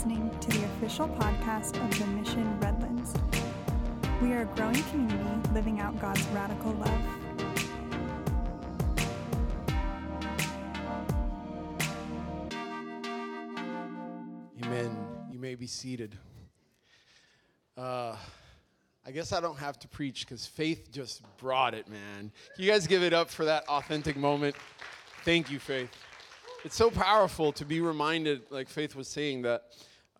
listening to the official podcast of the Mission Redlands. We are a growing community living out God's radical love. Amen. You may be seated. Uh, I guess I don't have to preach because Faith just brought it, man. You guys give it up for that authentic moment. Thank you, Faith. It's so powerful to be reminded, like Faith was saying, that,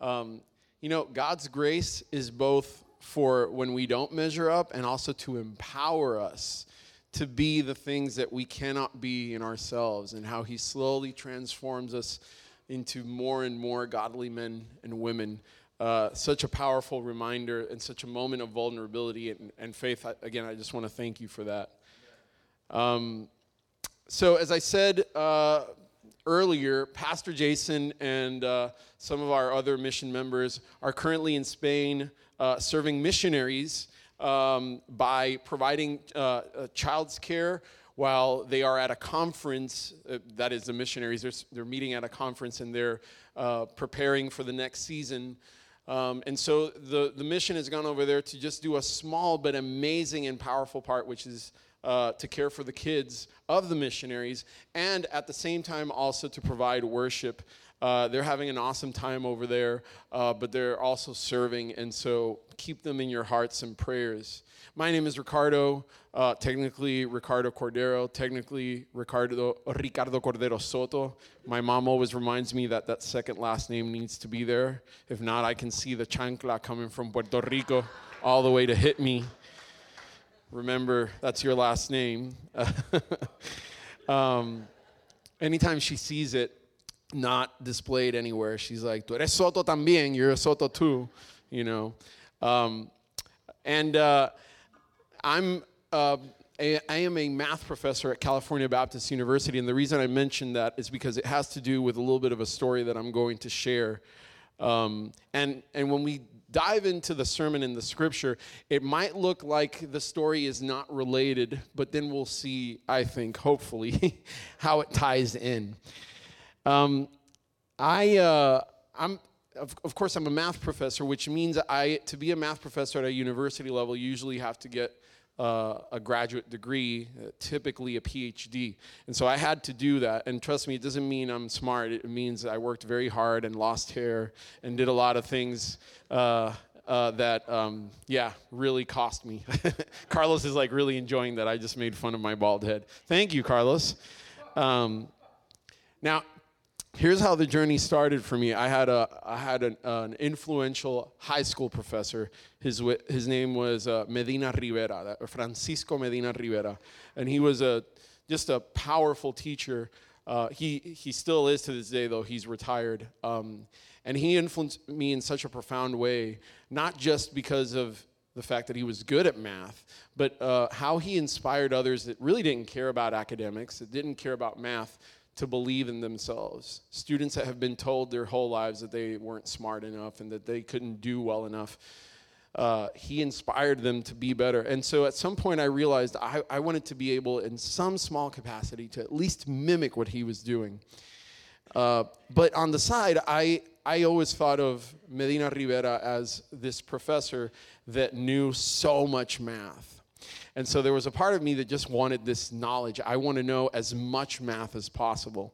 um, you know, God's grace is both for when we don't measure up and also to empower us to be the things that we cannot be in ourselves and how He slowly transforms us into more and more godly men and women. Uh, such a powerful reminder and such a moment of vulnerability and, and faith. I, again, I just want to thank you for that. Um, so, as I said uh, earlier, Pastor Jason and uh, some of our other mission members are currently in Spain uh, serving missionaries um, by providing uh, child's care while they are at a conference. Uh, that is, the missionaries, they're, they're, meeting at a conference and they're uh, preparing for the next season. Um, and so the, the mission has gone over there to just do a small but amazing and powerful part, which is uh, to care for the kids of the missionaries, and at the same time also to provide worship. Uh, they're having an awesome time over there, uh, but they're also serving, and so keep them in your hearts and prayers. My name is Ricardo, uh, technically Ricardo Cordero, technically Ricardo Ricardo Cordero Soto. My mom always reminds me that that second last name needs to be there. If not, I can see the chancla coming from Puerto Rico all the way to hit me remember that's your last name. um, anytime she sees it not displayed anywhere, she's like, Tú eres Soto también, you're a Soto too, you know. Um, and uh, I'm. Uh, I am a math professor at California Baptist University, and the reason I mention that is because it has to do with a little bit of a story that I'm going to share. Um, and, and when we dive into the sermon in the scripture, it might look like the story is not related, but then we'll see, I think, hopefully, how it ties in. Um, I, uh, I'm, of, of course, I'm a math professor, which means I, to be a math professor at a university level, you usually have to get uh, a graduate degree, uh, typically a PhD. And so I had to do that. And trust me, it doesn't mean I'm smart. It means I worked very hard and lost hair and did a lot of things uh, uh that, um, yeah, really cost me. Carlos is like really enjoying that. I just made fun of my bald head. Thank you, Carlos. Um, now, here's how the journey started for me. I had a I had an, uh, an influential high school professor. His his name was uh, Medina Rivera, Francisco Medina Rivera, and he was a just a powerful teacher. Uh, he he still is to this day, though he's retired. Um, and he influenced me in such a profound way, not just because of the fact that he was good at math, but uh, how he inspired others that really didn't care about academics, that didn't care about math, to believe in themselves. Students that have been told their whole lives that they weren't smart enough and that they couldn't do well enough. Uh, he inspired them to be better. And so at some point, I realized I, I wanted to be able, in some small capacity, to at least mimic what he was doing. Uh, but on the side, I, I always thought of Medina Rivera as this professor that knew so much math and so there was a part of me that just wanted this knowledge. I want to know as much math as possible.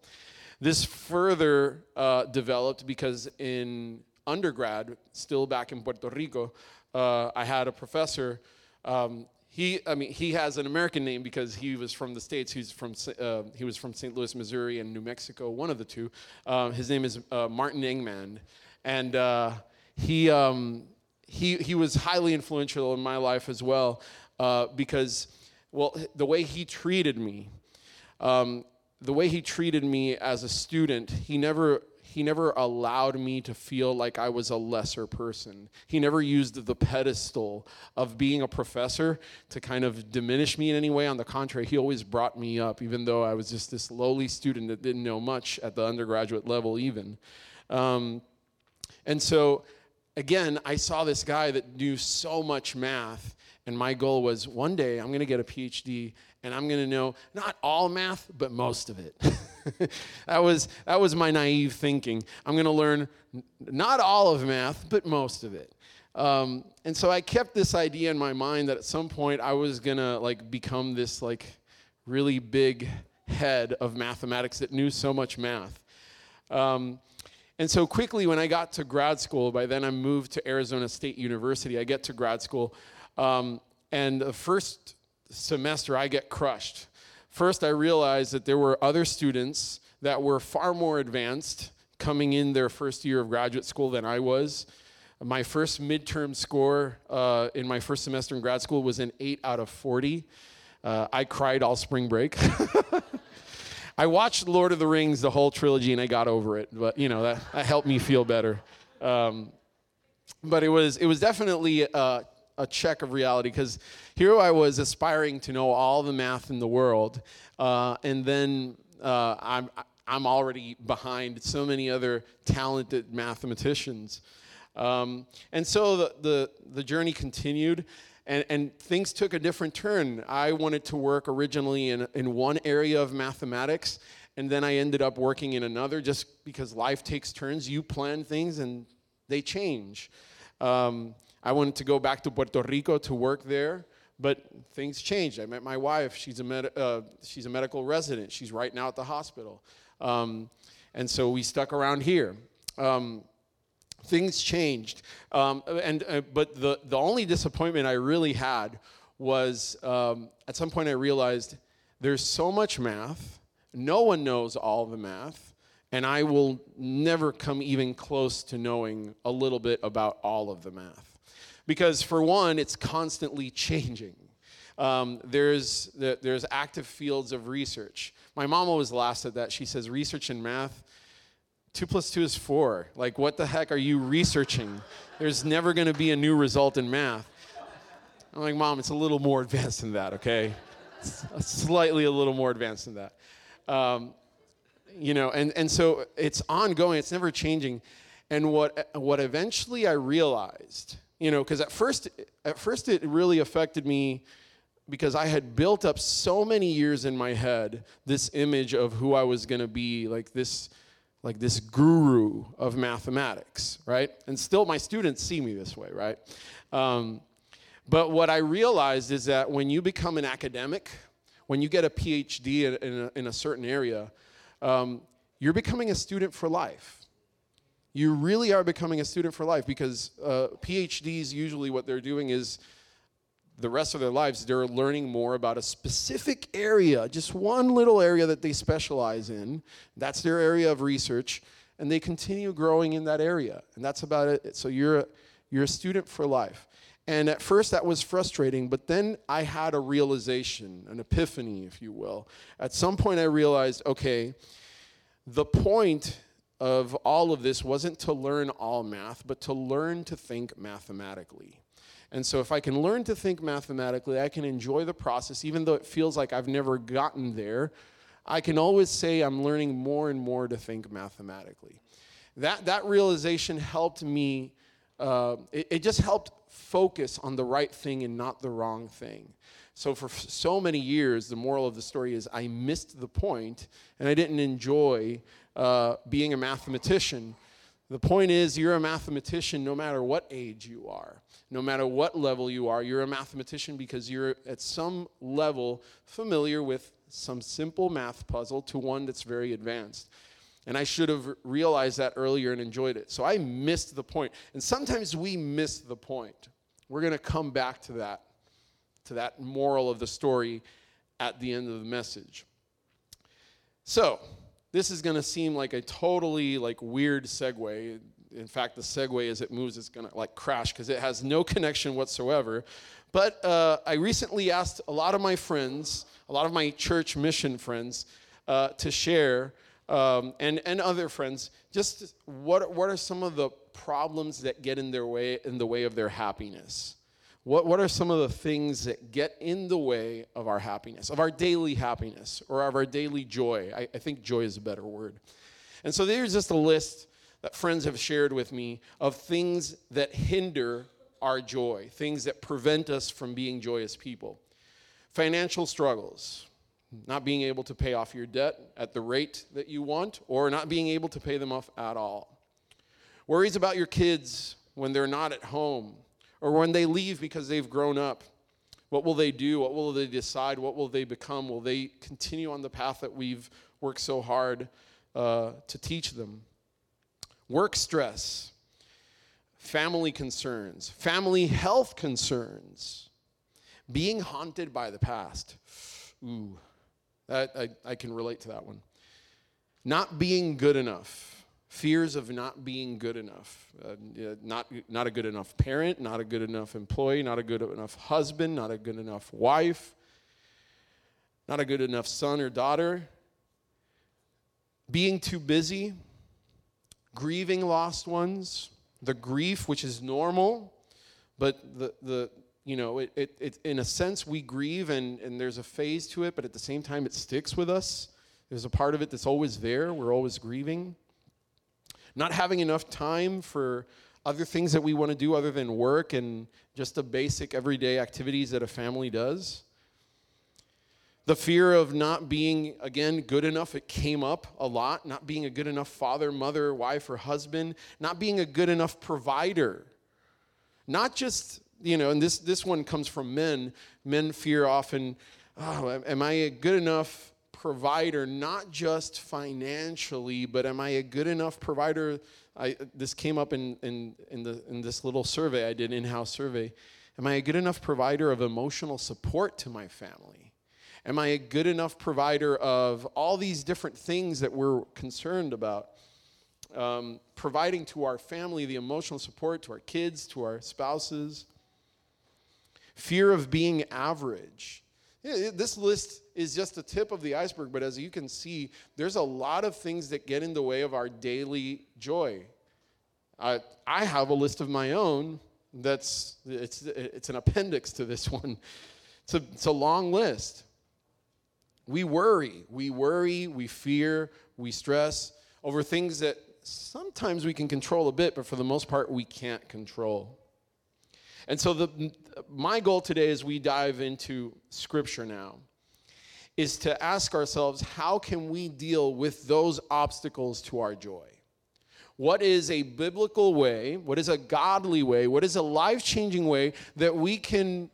This further uh, developed because in undergrad, still back in Puerto Rico, uh, I had a professor. Um, he, I mean, he has an American name because he was from the states. He's from, uh, he was from St. Louis, Missouri, and New Mexico, one of the two. Uh, his name is uh, Martin Engman, and uh, he, um, he, he was highly influential in my life as well uh, because, well, the way he treated me, um, the way he treated me as a student, he never he never allowed me to feel like I was a lesser person. He never used the pedestal of being a professor to kind of diminish me in any way. On the contrary, he always brought me up, even though I was just this lowly student that didn't know much at the undergraduate level, even. Um, and so, again, I saw this guy that knew so much math and my goal was one day I'm going to get a PhD and I'm going to know not all math, but most of it. that was that was my naive thinking. I'm going to learn not all of math, but most of it. Um, and so I kept this idea in my mind that at some point I was going to like become this like really big head of mathematics that knew so much math. Um, and so quickly, when I got to grad school, by then I moved to Arizona State University. I get to grad school, um, and the first semester I get crushed. First, I realized that there were other students that were far more advanced coming in their first year of graduate school than I was. My first midterm score uh, in my first semester in grad school was an 8 out of 40. Uh, I cried all spring break. I watched Lord of the Rings, the whole trilogy, and I got over it. But you know that, that helped me feel better. Um, but it was it was definitely a, a check of reality because here I was aspiring to know all the math in the world, uh, and then uh, I'm I'm already behind so many other talented mathematicians. Um, and so the, the, the journey continued and, and things took a different turn. I wanted to work originally in, in one area of mathematics, and then I ended up working in another just because life takes turns. You plan things and they change. Um, I wanted to go back to Puerto Rico to work there, but things changed. I met my wife. She's a, med- uh, she's a medical resident. She's right now at the hospital. Um, and so we stuck around here. Um, things changed. Um, and, uh, but the, the only disappointment I really had was um, at some point I realized there's so much math, no one knows all the math, and I will never come even close to knowing a little bit about all of the math. Because, for one, it's constantly changing. Um, there's, there's active fields of research. My mom always laughs at that. She says, Research in math two plus two is four. Like, what the heck are you researching? There's never going to be a new result in math. I'm like, Mom, it's a little more advanced than that, okay? It's slightly a little more advanced than that. Um, you know, and, and so it's ongoing, it's never changing. And what, what eventually I realized, you know, because at first, at first it really affected me because I had built up so many years in my head this image of who I was going to be, like this like this guru of mathematics, right? And still, my students see me this way, right? Um, but what I realized is that when you become an academic, when you get a PhD in, a, in a, certain area, um, you're becoming a student for life. You really are becoming a student for life because uh, PhDs usually what they're doing is the rest of their lives, they're learning more about a specific area, just one little area that they specialize in. That's their area of research, and they continue growing in that area. And that's about it. So you're a, you're a student for life. And at first that was frustrating, but then I had a realization, an epiphany, if you will. At some point I realized, okay, the point of all of this wasn't to learn all math, but to learn to think mathematically. And so, if I can learn to think mathematically, I can enjoy the process, even though it feels like I've never gotten there. I can always say I'm learning more and more to think mathematically. That, that realization helped me, uh, it, it just helped focus on the right thing and not the wrong thing. So, for so many years, the moral of the story is I missed the point and I didn't enjoy uh, being a mathematician the point is, you're a mathematician no matter what age you are, no matter what level you are. You're a mathematician because you're at some level familiar with some simple math puzzle to one that's very advanced. And I should have realized that earlier and enjoyed it. So I missed the point. And sometimes we miss the point. We're going to come back to that, to that moral of the story at the end of the message. So, this is going to seem like a totally like weird segue. In fact, the segue as it moves is going to like crash because it has no connection whatsoever. But uh, I recently asked a lot of my friends, a lot of my church mission friends, uh, to share, um, and and other friends, just what what are some of the problems that get in their way in the way of their happiness. What, what are some of the things that get in the way of our happiness, of our daily happiness, or of our daily joy? I, I think joy is a better word. And so there's just a list that friends have shared with me of things that hinder our joy, things that prevent us from being joyous people. Financial struggles. not being able to pay off your debt at the rate that you want, or not being able to pay them off at all. Worries about your kids when they're not at home, or when they leave because they've grown up. What will they do? What will they decide? What will they become? Will they continue on the path that we've worked so hard uh, to teach them? Work stress, family concerns, family health concerns, being haunted by the past. Ooh, that, I, I can relate to that one. Not being good enough. Fears of not being good enough. Uh, not, not a good enough parent, not a good enough employee, not a good enough husband, not a good enough wife, not a good enough son or daughter. Being too busy, grieving lost ones, the grief, which is normal, but the, the, you know, it, it, it, in a sense, we grieve and, and there's a phase to it, but at the same time, it sticks with us. There's a part of it that's always there. We're always grieving. Not having enough time for other things that we want to do other than work and just the basic everyday activities that a family does. The fear of not being, again, good enough, it came up a lot. Not being a good enough father, mother, wife, or husband. Not being a good enough provider. Not just you know, and this, this one comes from men. Men fear often, oh, am I good enough provider, not just financially, but am I a good enough provider? I, this came up in, in, in, the, in this little survey I did, in house survey. Am I a good enough provider of emotional support to my family? Am I a good enough provider of all these different things that we're concerned about? Um, providing to our family the emotional support, to our kids, to our spouses fear of being average. This list is just the tip of the iceberg, but as you can see, there's a lot of things that get in the way of our daily joy. I, I have a list of my own that's it's, it's an appendix to this one. It's a, it's a long list. We worry, we worry, we fear, we stress over things that sometimes we can control a bit, but for the most part, we can't control. And so, the, my goal today as we dive into scripture now is to ask ourselves how can we deal with those obstacles to our joy? What is a biblical way? What is a godly way? What is a life changing way that we can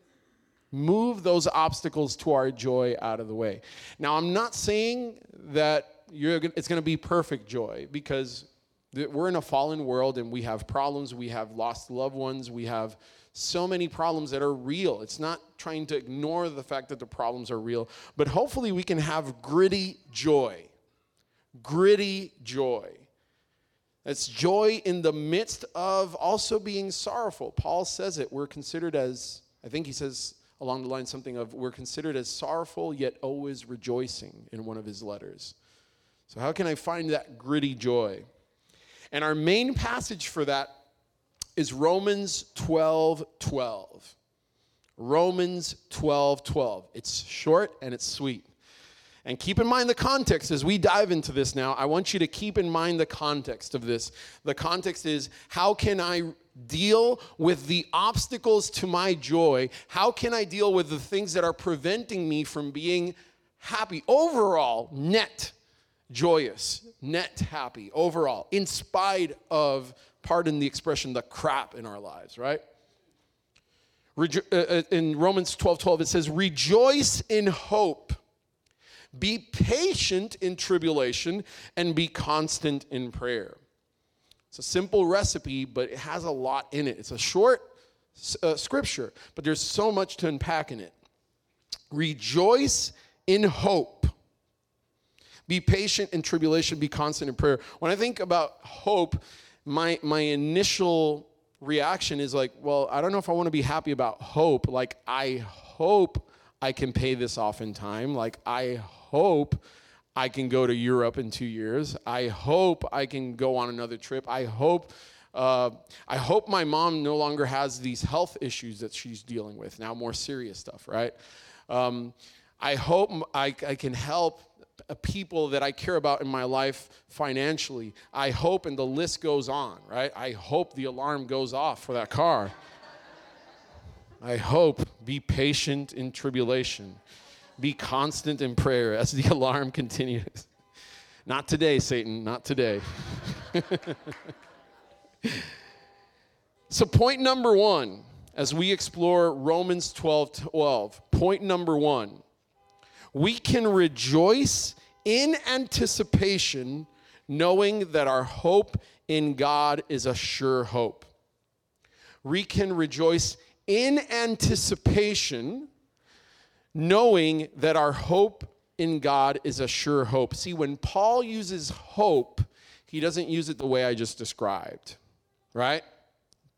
move those obstacles to our joy out of the way? Now, I'm not saying that it's going to be perfect joy because we're in a fallen world and we have problems, we have lost loved ones, we have so many problems that are real. It's not trying to ignore the fact that the problems are real, but hopefully we can have gritty joy. Gritty joy. It's joy in the midst of also being sorrowful. Paul says it. We're considered as, I think he says along the line something of, we're considered as sorrowful yet always rejoicing in one of his letters. So, how can I find that gritty joy? And our main passage for that is Romans 12 12. Romans 12 12. It's short and it's sweet. And keep in mind the context as we dive into this now. I want you to keep in mind the context of this. The context is how can I deal with the obstacles to my joy? How can I deal with the things that are preventing me from being happy? Overall, net joyous, net happy, overall, in spite of pardon the expression, the crap in our lives, right? Uh, uh in Romans 12 12, it says, Rejoice in hope, be patient in tribulation, and be constant in prayer. It's a simple recipe, but it has a lot in it. It's a short uh, scripture, but there's so much to unpack in it. Rejoice in hope. Be patient in tribulation, be constant in prayer. When I think about hope, my my initial reaction is like, well, I don't know if I want to be happy about hope. Like I hope I can pay this off in time. Like I hope I can go to Europe in two years. I hope I can go on another trip. I hope uh, I hope my mom no longer has these health issues that she's dealing with now, more serious stuff, right? Um, I hope I, I can help people that I care about in my life financially. I hope, and the list goes on, right? I hope the alarm goes off for that car. I hope, be patient in tribulation. Be constant in prayer as the alarm continues. Not today, Satan, not today. so, point number one, as we explore Romans 12 12, point number one, we can rejoice in anticipation, knowing that our hope in God is a sure hope. We can rejoice in anticipation, knowing that our hope in God is a sure hope. See, when Paul uses hope, he doesn't use it the way I just described, right?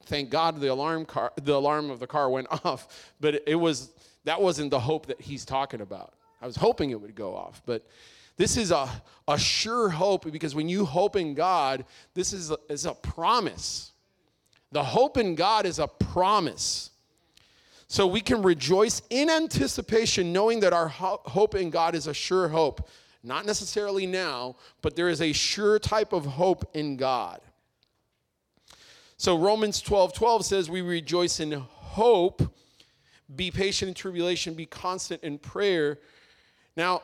Thank God the alarm car, the alarm of the car went off, but it was that wasn't the hope that he's talking about. I was hoping it would go off, but this is a, a sure hope because when you hope in God, this is a, is a promise. The hope in God is a promise. So we can rejoice in anticipation, knowing that our ho- hope in God is a sure hope. Not necessarily now, but there is a sure type of hope in God. So Romans 12 12 says, We rejoice in hope, be patient in tribulation, be constant in prayer. Now,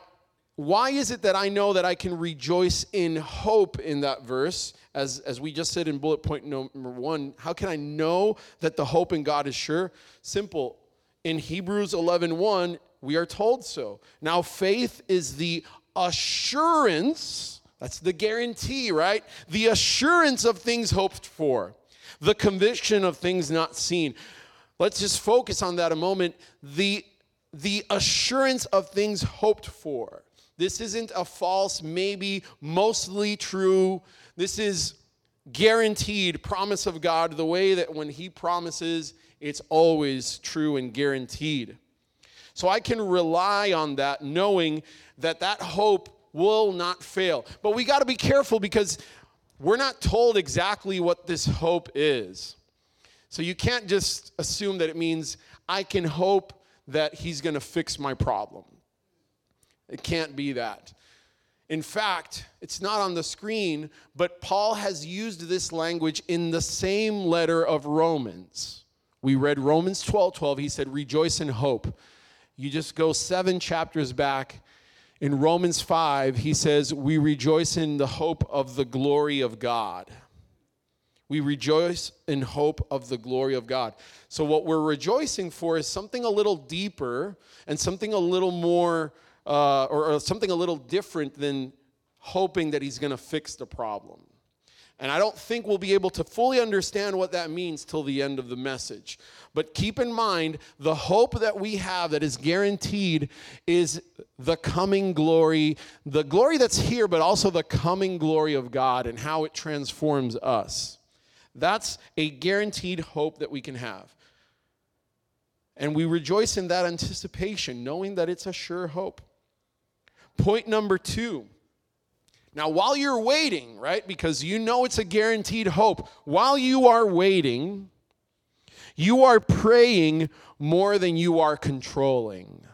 why is it that I know that I can rejoice in hope in that verse? As, as we just said in bullet point number one, how can I know that the hope in God is sure? Simple. In Hebrews 11 1, we are told so. Now, faith is the assurance, that's the guarantee, right? The assurance of things hoped for, the conviction of things not seen. Let's just focus on that a moment. The, the assurance of things hoped for. This isn't a false, maybe, mostly true. This is guaranteed promise of God, the way that when He promises, it's always true and guaranteed. So I can rely on that, knowing that that hope will not fail. But we got to be careful because we're not told exactly what this hope is. So you can't just assume that it means I can hope that He's going to fix my problem. It can't be that. In fact, it's not on the screen, but Paul has used this language in the same letter of Romans. We read Romans 12 12. He said, Rejoice in hope. You just go seven chapters back. In Romans 5, he says, We rejoice in the hope of the glory of God. We rejoice in hope of the glory of God. So, what we're rejoicing for is something a little deeper and something a little more uh, or, or something a little different than hoping that he's going to fix the problem. And I don't think we'll be able to fully understand what that means till the end of the message. But keep in mind, the hope that we have that is guaranteed is the coming glory, the glory that's here, but also the coming glory of God and how it transforms us. That's a guaranteed hope that we can have. And we rejoice in that anticipation, knowing that it's a sure hope. Point number two. Now, while you're waiting, right, because you know it's a guaranteed hope, while you are waiting, you are praying more than you are controlling.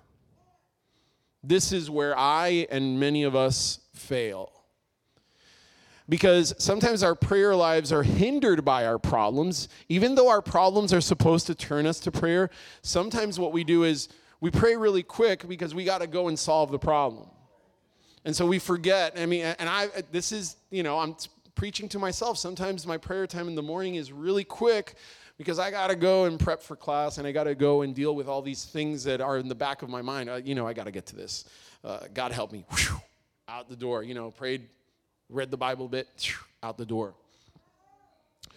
This is where I and many of us fail. Because sometimes our prayer lives are hindered by our problems. Even though our problems are supposed to turn us to prayer, sometimes what we do is we pray really quick because we got to go and solve the problem. And so we forget. I mean, and I, this is, you know, I'm preaching to myself. Sometimes my prayer time in the morning is really quick because I got to go and prep for class and I got to go and deal with all these things that are in the back of my mind. Uh, you know, I got to get to this. Uh, God help me. Whew, out the door. You know, prayed, read the Bible a bit, out the door.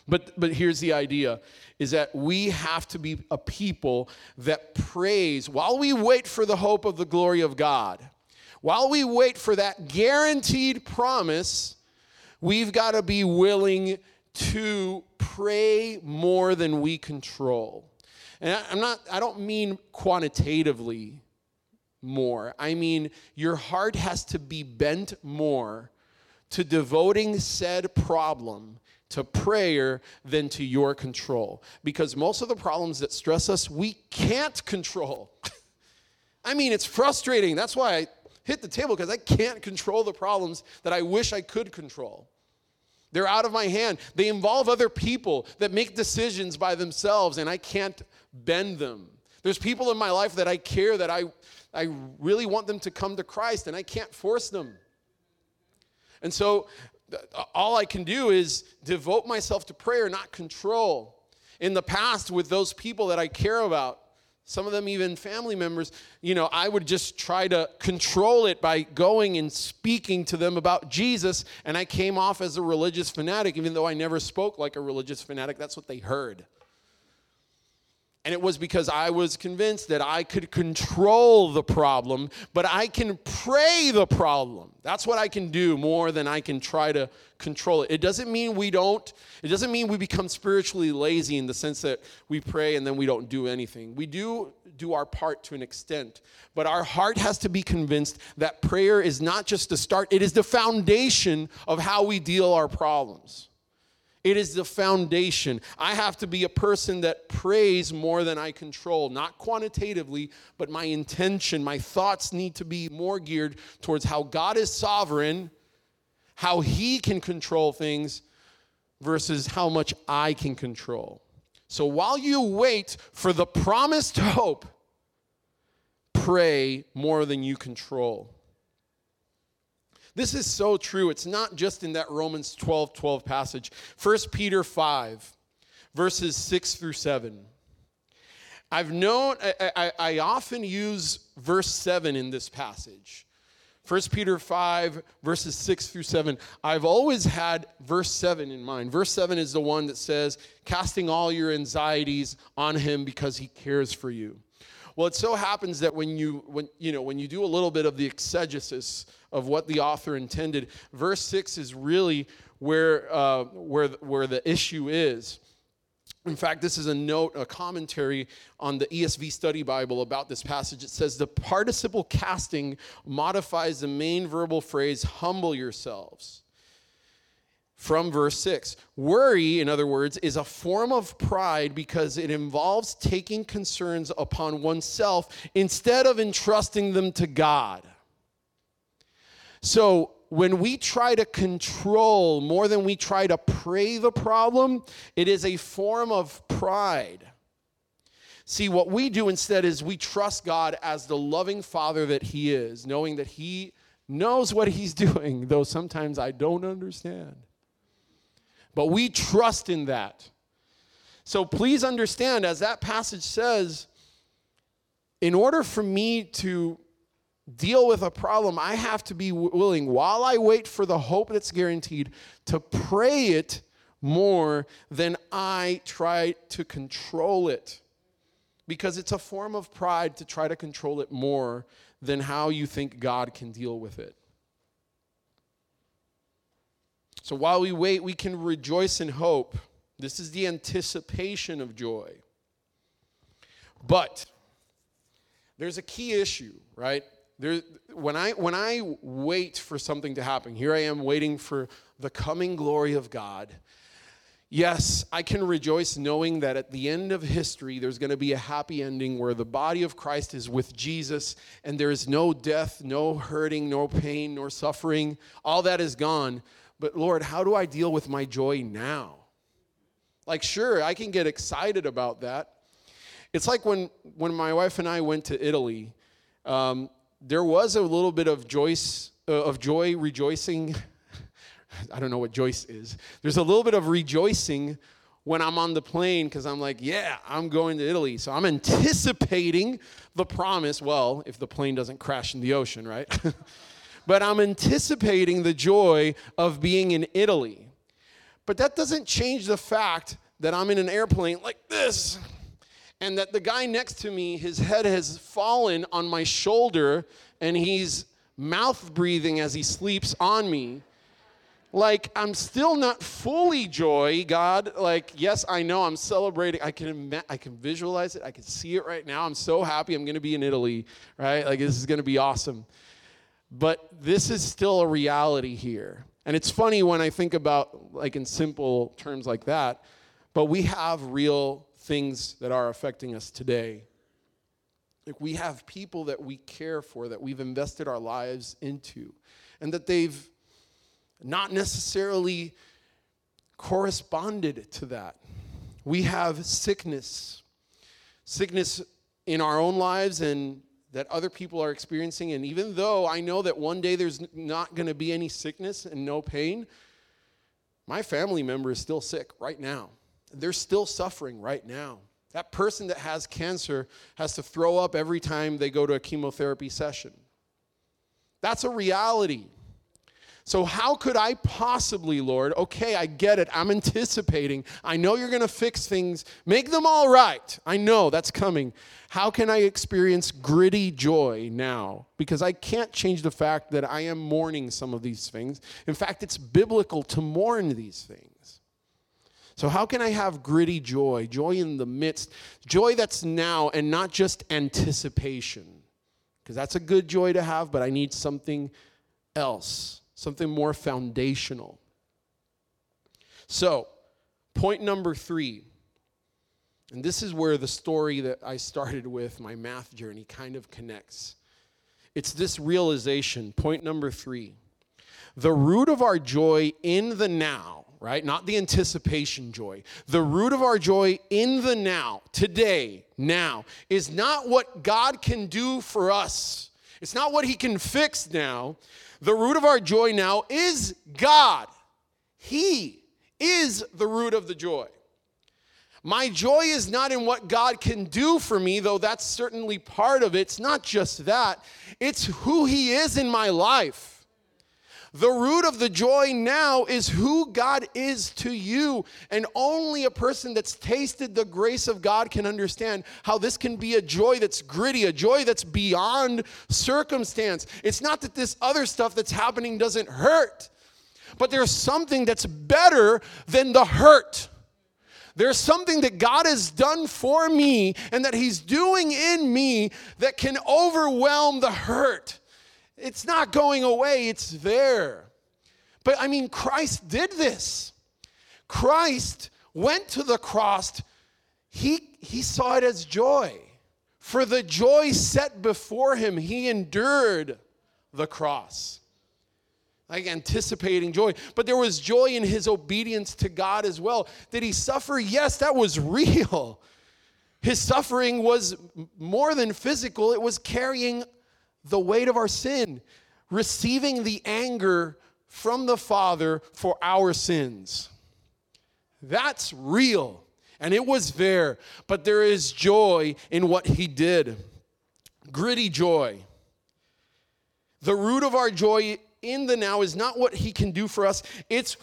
But, but here's the idea is that we have to be a people that praise while we wait for the hope of the glory of God while we wait for that guaranteed promise, we've got to be willing to pray more than we control. And I'm not, I don't mean quantitatively more. I mean, your heart has to be bent more to devoting said problem to prayer than to your control. Because most of the problems that stress us, we can't control. I mean, it's frustrating. That's why I hit the table because I can't control the problems that I wish I could control. They're out of my hand. They involve other people that make decisions by themselves, and I can't bend them. There's people in my life that I care that I, I really want them to come to Christ and I can't force them. And so all I can do is devote myself to prayer, not control. In the past, with those people that I care about, some of them even family members, you know, I would just try to control it by going and speaking to them about Jesus. And I came off as a religious fanatic, even though I never spoke like a religious fanatic. That's what they heard. And it was because I was convinced that I could control the problem, but I can pray the problem. That's what I can do more than I can try to control it. It doesn't mean we don't, it doesn't mean we become spiritually lazy in the sense that we pray and then we don't do anything. We do do our part to an extent, but our heart has to be convinced that prayer is not just the start, it is the foundation of how we deal our problems. It is the foundation. I have to be a person that prays more than I control, not quantitatively, but my intention, my thoughts need to be more geared towards how God is sovereign, how He can control things, versus how much I can control. So while you wait for the promised hope, pray more than you control. This is so true. It's not just in that Romans 12 12 passage. 1 Peter 5, verses 6 through 7. I've known, I, I, I often use verse 7 in this passage. 1 Peter 5, verses 6 through 7. I've always had verse 7 in mind. Verse 7 is the one that says, casting all your anxieties on him because he cares for you. Well, it so happens that when you when you know when you do a little bit of the exegesis of what the author intended, verse six is really where uh, where where the issue is. In fact, this is a note, a commentary on the ESV Study Bible about this passage. It says the participle casting modifies the main verbal phrase "humble yourselves." from verse 6. Worry, in other words, is a form of pride because it involves taking concerns upon oneself instead of entrusting them to God. So, when we try to control more than we try to pray the problem, it is a form of pride. See, what we do instead is we trust God as the loving Father that He is, knowing that He knows what He's doing, though sometimes I don't understand. But we trust in that. So please understand, as that passage says, in order for me to deal with a problem, I have to be willing, while I wait for the hope that's guaranteed, to pray it more than I try to control it. Because it's a form of pride to try to control it more than how you think God can deal with it. So while we wait, we can rejoice in hope. This is the anticipation of joy. But there's a key issue, right? There, when, I, when I wait for something to happen, here I am waiting for the coming glory of God. Yes, I can rejoice knowing that at the end of history, there's going to be a happy ending where the body of Christ is with Jesus and there is no death, no hurting, no pain, nor suffering. All that is gone. But Lord, how do I deal with my joy now? Like, sure, I can get excited about that. It's like when, when my wife and I went to Italy, um, there was a little bit of, Joyce, uh, of joy, rejoicing. I don't know what Joyce is. There's a little bit of rejoicing when I'm on the plane because I'm like, yeah, I'm going to Italy. So I'm anticipating the promise. Well, if the plane doesn't crash in the ocean, right? but I'm anticipating the joy of being in Italy. But that doesn't change the fact that I'm in an airplane like this, and that the guy next to me, his head has fallen on my shoulder, and he's mouth breathing as he sleeps on me. Like, I'm still not fully joy, God. Like, yes, I know I'm celebrating. I can, I can visualize it. I can see it right now. I'm so happy I'm going to be in Italy, right? Like, this is going to be awesome. But this is still a reality here. And it's funny when I think about, like, in simple terms like that, but we have real things that are affecting us today. Like, we have people that we care for, that we've invested our lives into, and that they've not necessarily corresponded to that. We have sickness, sickness in our own lives and that other people are experiencing. And even though I know that one day there's not going to be any sickness and no pain, my family member is still sick right now. They're still suffering right now. That person that has cancer has to throw up every time they go to a chemotherapy session. That's a reality. So, how could I possibly, Lord? Okay, I get it. I'm anticipating. I know you're going to fix things, make them all right. I know that's coming. How can I experience gritty joy now? Because I can't change the fact that I am mourning some of these things. In fact, it's biblical to mourn these things. So, how can I have gritty joy? Joy in the midst, joy that's now and not just anticipation. Because that's a good joy to have, but I need something else something more foundational. So, point number three, and this is where the story that I started with, my math journey, kind of connects. It's this realization, point number three. The root of our joy in the now, right? Not the anticipation joy. The root of our joy in the now, today, now, is not what God can do for us. It's not what He can fix now. The root of our joy now is God. He is the root of the joy. My joy is not in what God can do for me, though that's certainly part of it. It's not just that, it's who He is in my life. The root of the joy now is who God is to you. And only a person that's tasted the grace of God can understand how this can be a joy that's gritty, a joy that's beyond circumstance. It's not that this other stuff that's happening doesn't hurt, but there's something that's better than the hurt. There's something that God has done for me and that He's doing in me that can overwhelm the hurt. It's not going away, it's there. But I mean, Christ did this. Christ went to the cross, he, he saw it as joy. For the joy set before him, he endured the cross. Like anticipating joy. But there was joy in his obedience to God as well. Did he suffer? Yes, that was real. His suffering was more than physical, it was carrying the weight of our sin, receiving the anger from the Father for our sins. That's real. And it was there. But there is joy in what he did. Gritty joy. The root of our joy in the now is not what he can do for us, it's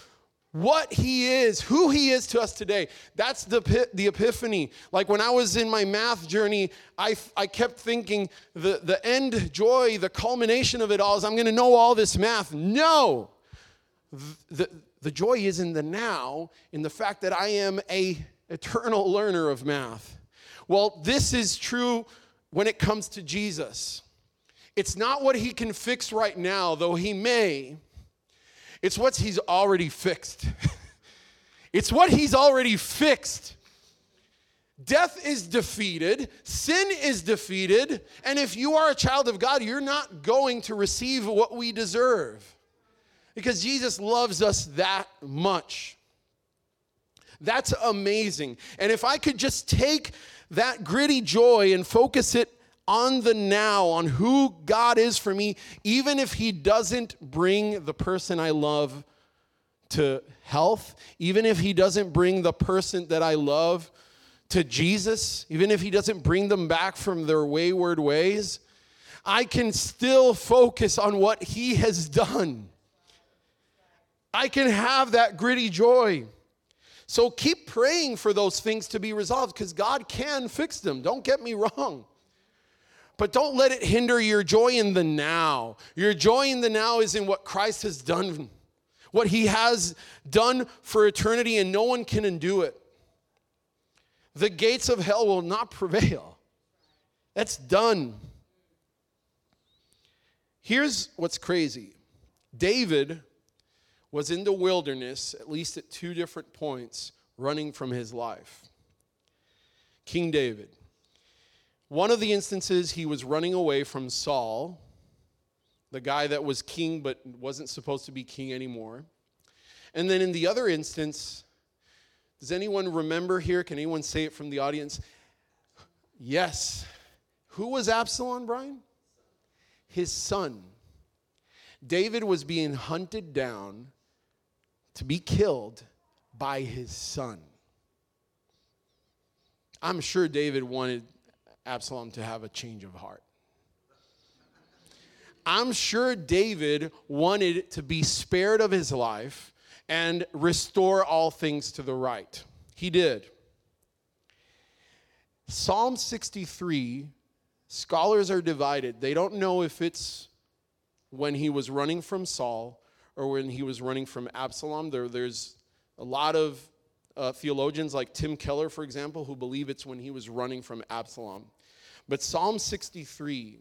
what he is, who he is to us today. That's the, the epiphany. Like when I was in my math journey, I, I kept thinking the, the end joy, the culmination of it all is I'm going to know all this math. No. The, the joy is in the now, in the fact that I am a eternal learner of math. Well, this is true when it comes to Jesus. It's not what he can fix right now, though he may it's what he's already fixed. it's what he's already fixed. Death is defeated, sin is defeated, and if you are a child of God, you're not going to receive what we deserve because Jesus loves us that much. That's amazing. And if I could just take that gritty joy and focus it on the now, on who God is for me, even if He doesn't bring the person I love to health, even if He doesn't bring the person that I love to Jesus, even if He doesn't bring them back from their wayward ways, I can still focus on what He has done. I can have that gritty joy. So keep praying for those things to be resolved because God can fix them. Don't get me wrong. But don't let it hinder your joy in the now. Your joy in the now is in what Christ has done, what he has done for eternity, and no one can undo it. The gates of hell will not prevail. That's done. Here's what's crazy David was in the wilderness, at least at two different points, running from his life. King David. One of the instances, he was running away from Saul, the guy that was king but wasn't supposed to be king anymore. And then in the other instance, does anyone remember here? Can anyone say it from the audience? Yes, Who was Absalom, Brian? His son. David was being hunted down to be killed by his son. I'm sure David wanted Absalom to have a change of heart. I'm sure David wanted to be spared of his life and restore all things to the right. He did. Psalm 63, scholars are divided. They don't know if it's when he was running from Saul or when he was running from Absalom. There, there's a lot of uh, theologians like Tim Keller, for example, who believe it's when he was running from Absalom. But Psalm 63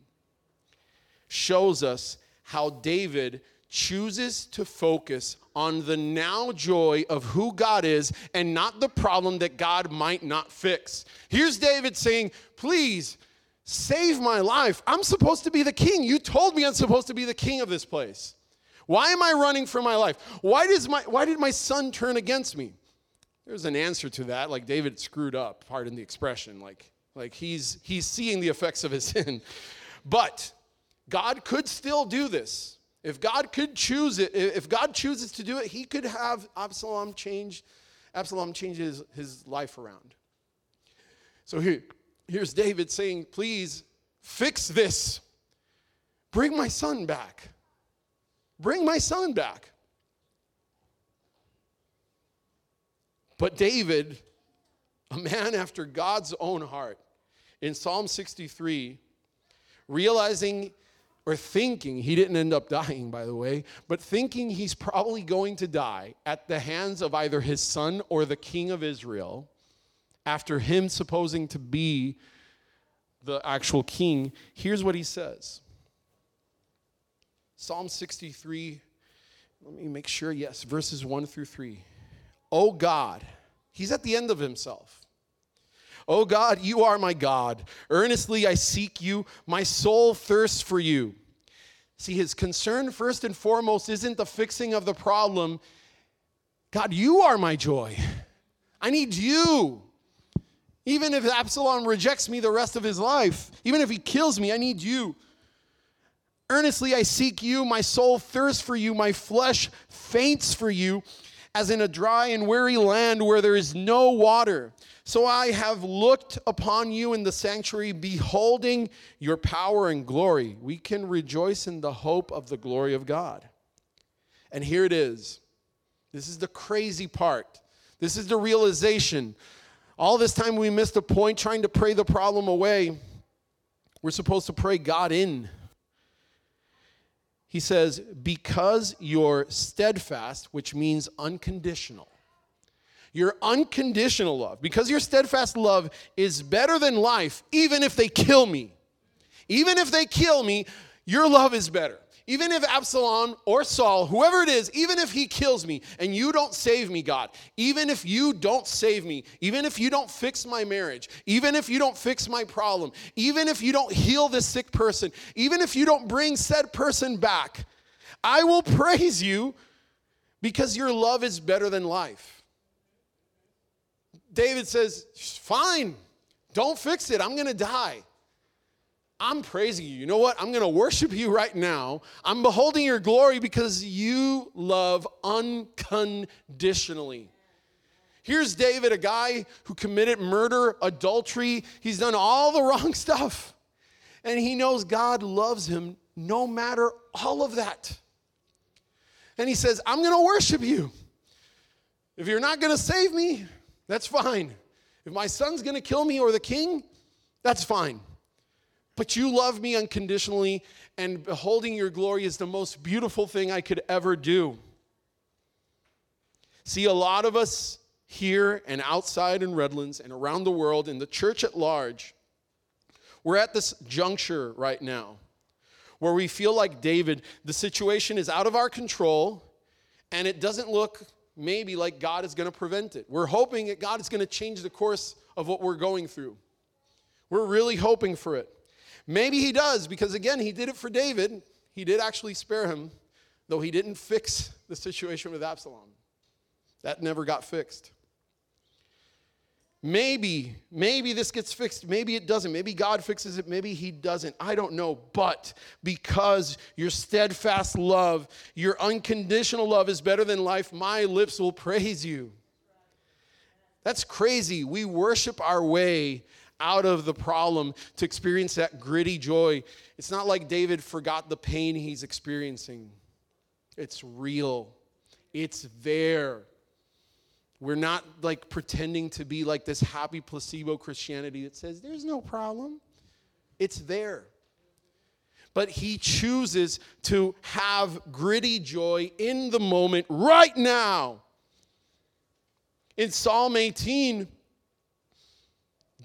shows us how David chooses to focus on the now joy of who God is and not the problem that God might not fix. Here's David saying, Please save my life. I'm supposed to be the king. You told me I'm supposed to be the king of this place. Why am I running for my life? Why, does my, why did my son turn against me? There's an answer to that. Like David screwed up, pardon the expression. Like, like he's, he's seeing the effects of his sin. But God could still do this. If God could choose it, if God chooses to do it, he could have Absalom change, Absalom change his, his life around. So here, here's David saying, please fix this. Bring my son back. Bring my son back. But David, a man after God's own heart, in Psalm 63, realizing or thinking, he didn't end up dying, by the way, but thinking he's probably going to die at the hands of either his son or the king of Israel, after him supposing to be the actual king, here's what he says Psalm 63, let me make sure, yes, verses 1 through 3. Oh God, he's at the end of himself. Oh God, you are my God. Earnestly I seek you. My soul thirsts for you. See, his concern first and foremost isn't the fixing of the problem. God, you are my joy. I need you. Even if Absalom rejects me the rest of his life, even if he kills me, I need you. Earnestly I seek you. My soul thirsts for you. My flesh faints for you as in a dry and weary land where there is no water. So I have looked upon you in the sanctuary, beholding your power and glory. We can rejoice in the hope of the glory of God. And here it is. This is the crazy part. This is the realization. All this time we missed the point trying to pray the problem away. We're supposed to pray God in. He says, because you're steadfast, which means unconditional. Your unconditional love, because your steadfast love is better than life, even if they kill me. Even if they kill me, your love is better. Even if Absalom or Saul, whoever it is, even if he kills me and you don't save me, God, even if you don't save me, even if you don't fix my marriage, even if you don't fix my problem, even if you don't heal this sick person, even if you don't bring said person back, I will praise you because your love is better than life. David says, Fine, don't fix it. I'm going to die. I'm praising you. You know what? I'm going to worship you right now. I'm beholding your glory because you love unconditionally. Here's David, a guy who committed murder, adultery. He's done all the wrong stuff. And he knows God loves him no matter all of that. And he says, I'm going to worship you. If you're not going to save me, that's fine. If my son's going to kill me or the king, that's fine but you love me unconditionally, and beholding your glory is the most beautiful thing I could ever do. See, a lot of us here and outside in Redlands and around the world, in the church at large, we're at this juncture right now where we feel like David, the situation is out of our control, and it doesn't look maybe like God is going to prevent it. We're hoping that God is going to change the course of what we're going through. We're really hoping for it. Maybe he does, because again, he did it for David. He did actually spare him, though he didn't fix the situation with Absalom. That never got fixed. Maybe, maybe this gets fixed. Maybe it doesn't. Maybe God fixes it. Maybe He doesn't. I don't know. But because your steadfast love, your unconditional love is better than life, my lips will praise you. That's crazy. We worship our way out of the problem to experience that gritty joy. It's not like David forgot the pain he's experiencing, it's real, it's there. We're not like pretending to be like this happy placebo Christianity that says there's no problem. It's there. But he chooses to have gritty joy in the moment right now. In Psalm 18,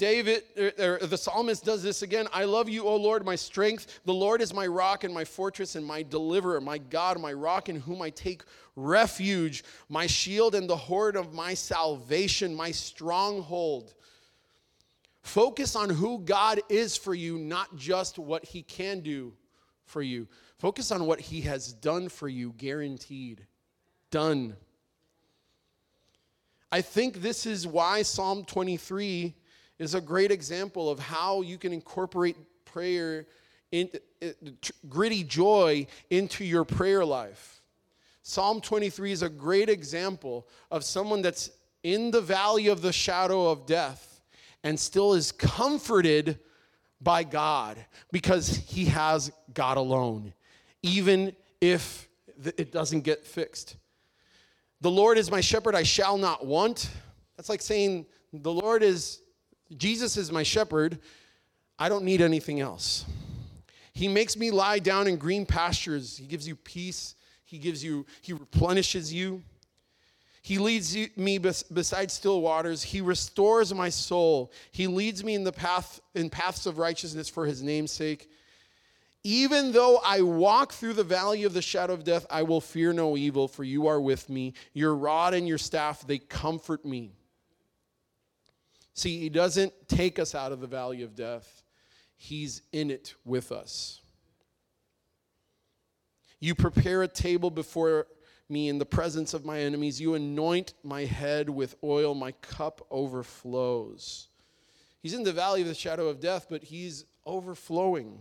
David, or, the psalmist does this again. I love you, O Lord, my strength. The Lord is my rock and my fortress and my deliverer, my God, my rock in whom I take refuge, my shield and the horn of my salvation, my stronghold. Focus on who God is for you, not just what he can do for you. Focus on what he has done for you, guaranteed. Done. I think this is why Psalm 23 is a great example of how you can incorporate prayer in uh, gritty joy into your prayer life. Psalm 23 is a great example of someone that's in the valley of the shadow of death and still is comforted by God because he has God alone, even if it doesn't get fixed. The Lord is my shepherd, I shall not want. That's like saying, The Lord is Jesus is my shepherd. I don't need anything else. He makes me lie down in green pastures. He gives you peace. He gives you, he replenishes you. He leads me beside still waters. He restores my soul. He leads me in the path in paths of righteousness for his name's sake. Even though I walk through the valley of the shadow of death, I will fear no evil, for you are with me. Your rod and your staff, they comfort me. See, He doesn't take us out of the valley of death, He's in it with us. You prepare a table before me in the presence of my enemies. You anoint my head with oil, my cup overflows. He's in the valley of the shadow of death, but he's overflowing.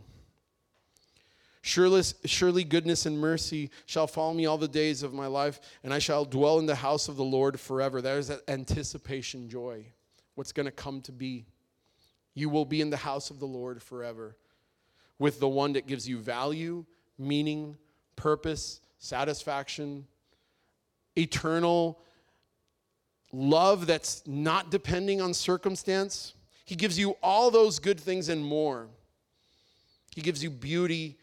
Surely, surely goodness and mercy shall follow me all the days of my life, and I shall dwell in the house of the Lord forever. There's that anticipation joy what's going to come to be. You will be in the house of the Lord forever with the one that gives you value, meaning, purpose, satisfaction, eternal love that's not depending on circumstance. He gives you all those good things and more. He gives you beauty,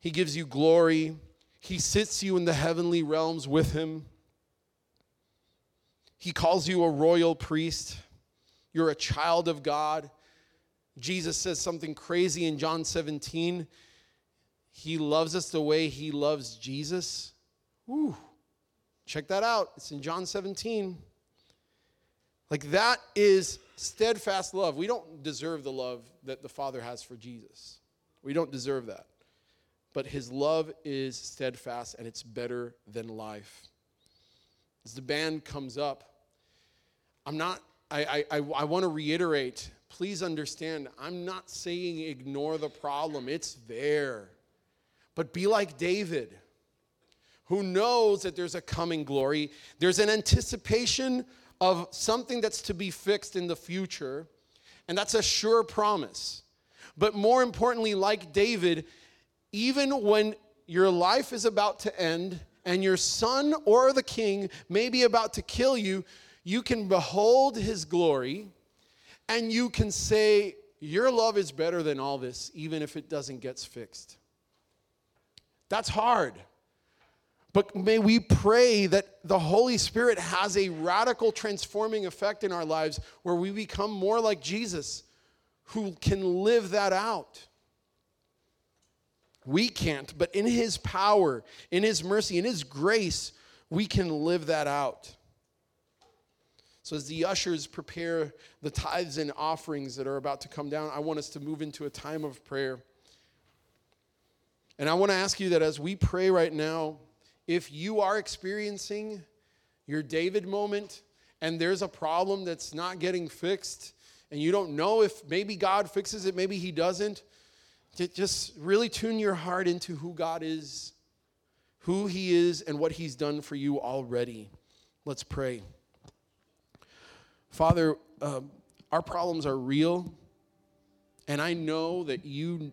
He gives you glory, He sits you in the heavenly realms with Him. He calls you a royal priest. You're a child of God. Jesus says something crazy in John 17. He loves us the way he loves Jesus. Woo. Check that out. It's in John 17. Like that is steadfast love. We don't deserve the love that the Father has for Jesus. We don't deserve that. But his love is steadfast and it's better than life. As the band comes up, I'm not I, I, I want to reiterate please understand, I'm not saying ignore the problem, it's there. But be like David, who knows that there's a coming glory, there's an anticipation of something that's to be fixed in the future, and that's a sure promise. But more importantly, like David, even when your life is about to end and your son or the king may be about to kill you, you can behold his glory and you can say, Your love is better than all this, even if it doesn't get fixed. That's hard. But may we pray that the Holy Spirit has a radical transforming effect in our lives where we become more like Jesus, who can live that out. We can't, but in His power, in His mercy, in His grace, we can live that out. So, as the ushers prepare the tithes and offerings that are about to come down, I want us to move into a time of prayer. And I want to ask you that as we pray right now, if you are experiencing your David moment and there's a problem that's not getting fixed, and you don't know if maybe God fixes it, maybe He doesn't, just really tune your heart into who God is, who He is, and what He's done for you already. Let's pray. Father, uh, our problems are real, and I know that you,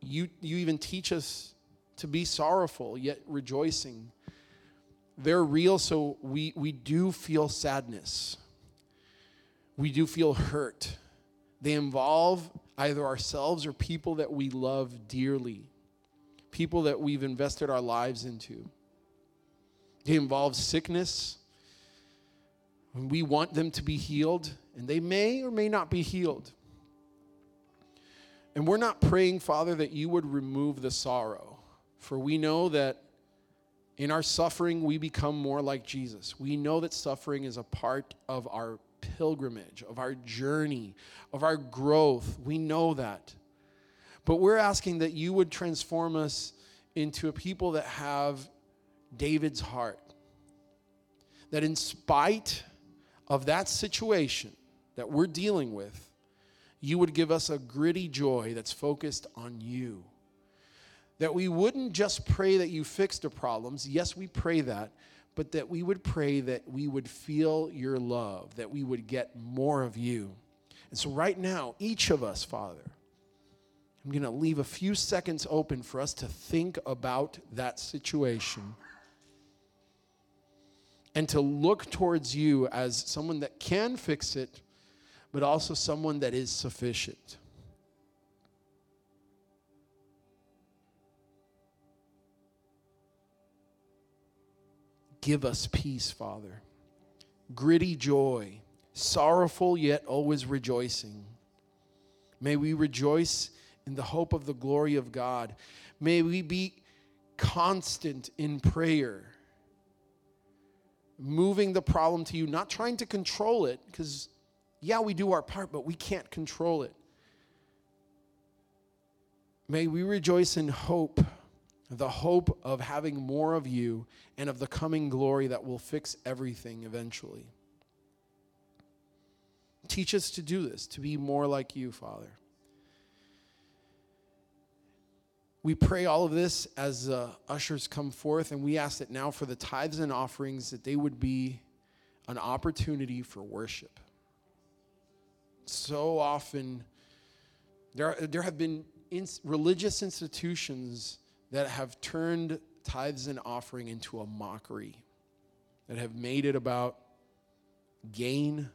you, you even teach us to be sorrowful yet rejoicing. They're real, so we, we do feel sadness. We do feel hurt. They involve either ourselves or people that we love dearly, people that we've invested our lives into. They involve sickness. We want them to be healed, and they may or may not be healed. And we're not praying, Father, that you would remove the sorrow, for we know that in our suffering, we become more like Jesus. We know that suffering is a part of our pilgrimage, of our journey, of our growth. We know that. But we're asking that you would transform us into a people that have David's heart. That in spite of that situation that we're dealing with, you would give us a gritty joy that's focused on you that we wouldn't just pray that you fix the problems. Yes, we pray that, but that we would pray that we would feel your love, that we would get more of you. And so, right now, each of us, Father, I'm going to leave a few seconds open for us to think about that situation and to look towards you as someone that can fix it, but also someone that is sufficient. Give us peace, Father. Gritty joy, sorrowful yet always rejoicing. May we rejoice in the hope of the glory of God. May we be constant in prayer, moving the problem to you, not trying to control it, because, yeah, we do our part, but we can't control it. May we rejoice in hope the hope of having more of you and of the coming glory that will fix everything eventually. Teach us to do this, to be more like you, Father. We pray all of this as uh, ushers come forth, and we ask that now for the tithes and offerings that they would be an opportunity for worship. So often, there, there have been in, religious institutions that have turned tithes and offering into a mockery, that have made it about gain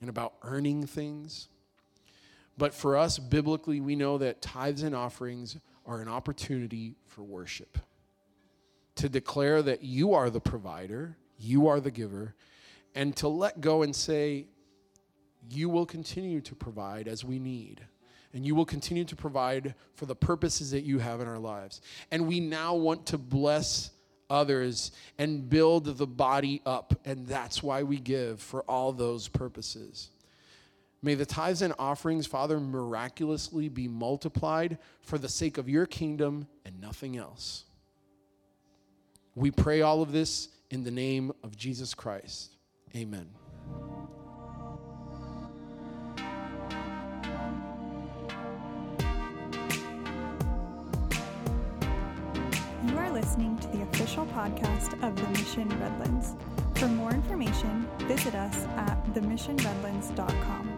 and about earning things. But for us, biblically, we know that tithes and offerings are an opportunity for worship. To declare that you are the provider, you are the giver, and to let go and say, You will continue to provide as we need and you will continue to provide for the purposes that you have in our lives. And we now want to bless others and build the body up, and that's why we give for all those purposes. May the tithes and offerings, Father, miraculously be multiplied for the sake of your kingdom and nothing else. We pray all of this in the name of Jesus Christ. Amen. You are listening to the official podcast of the Mission Redlands. For more information, visit us at themissionredlands.com.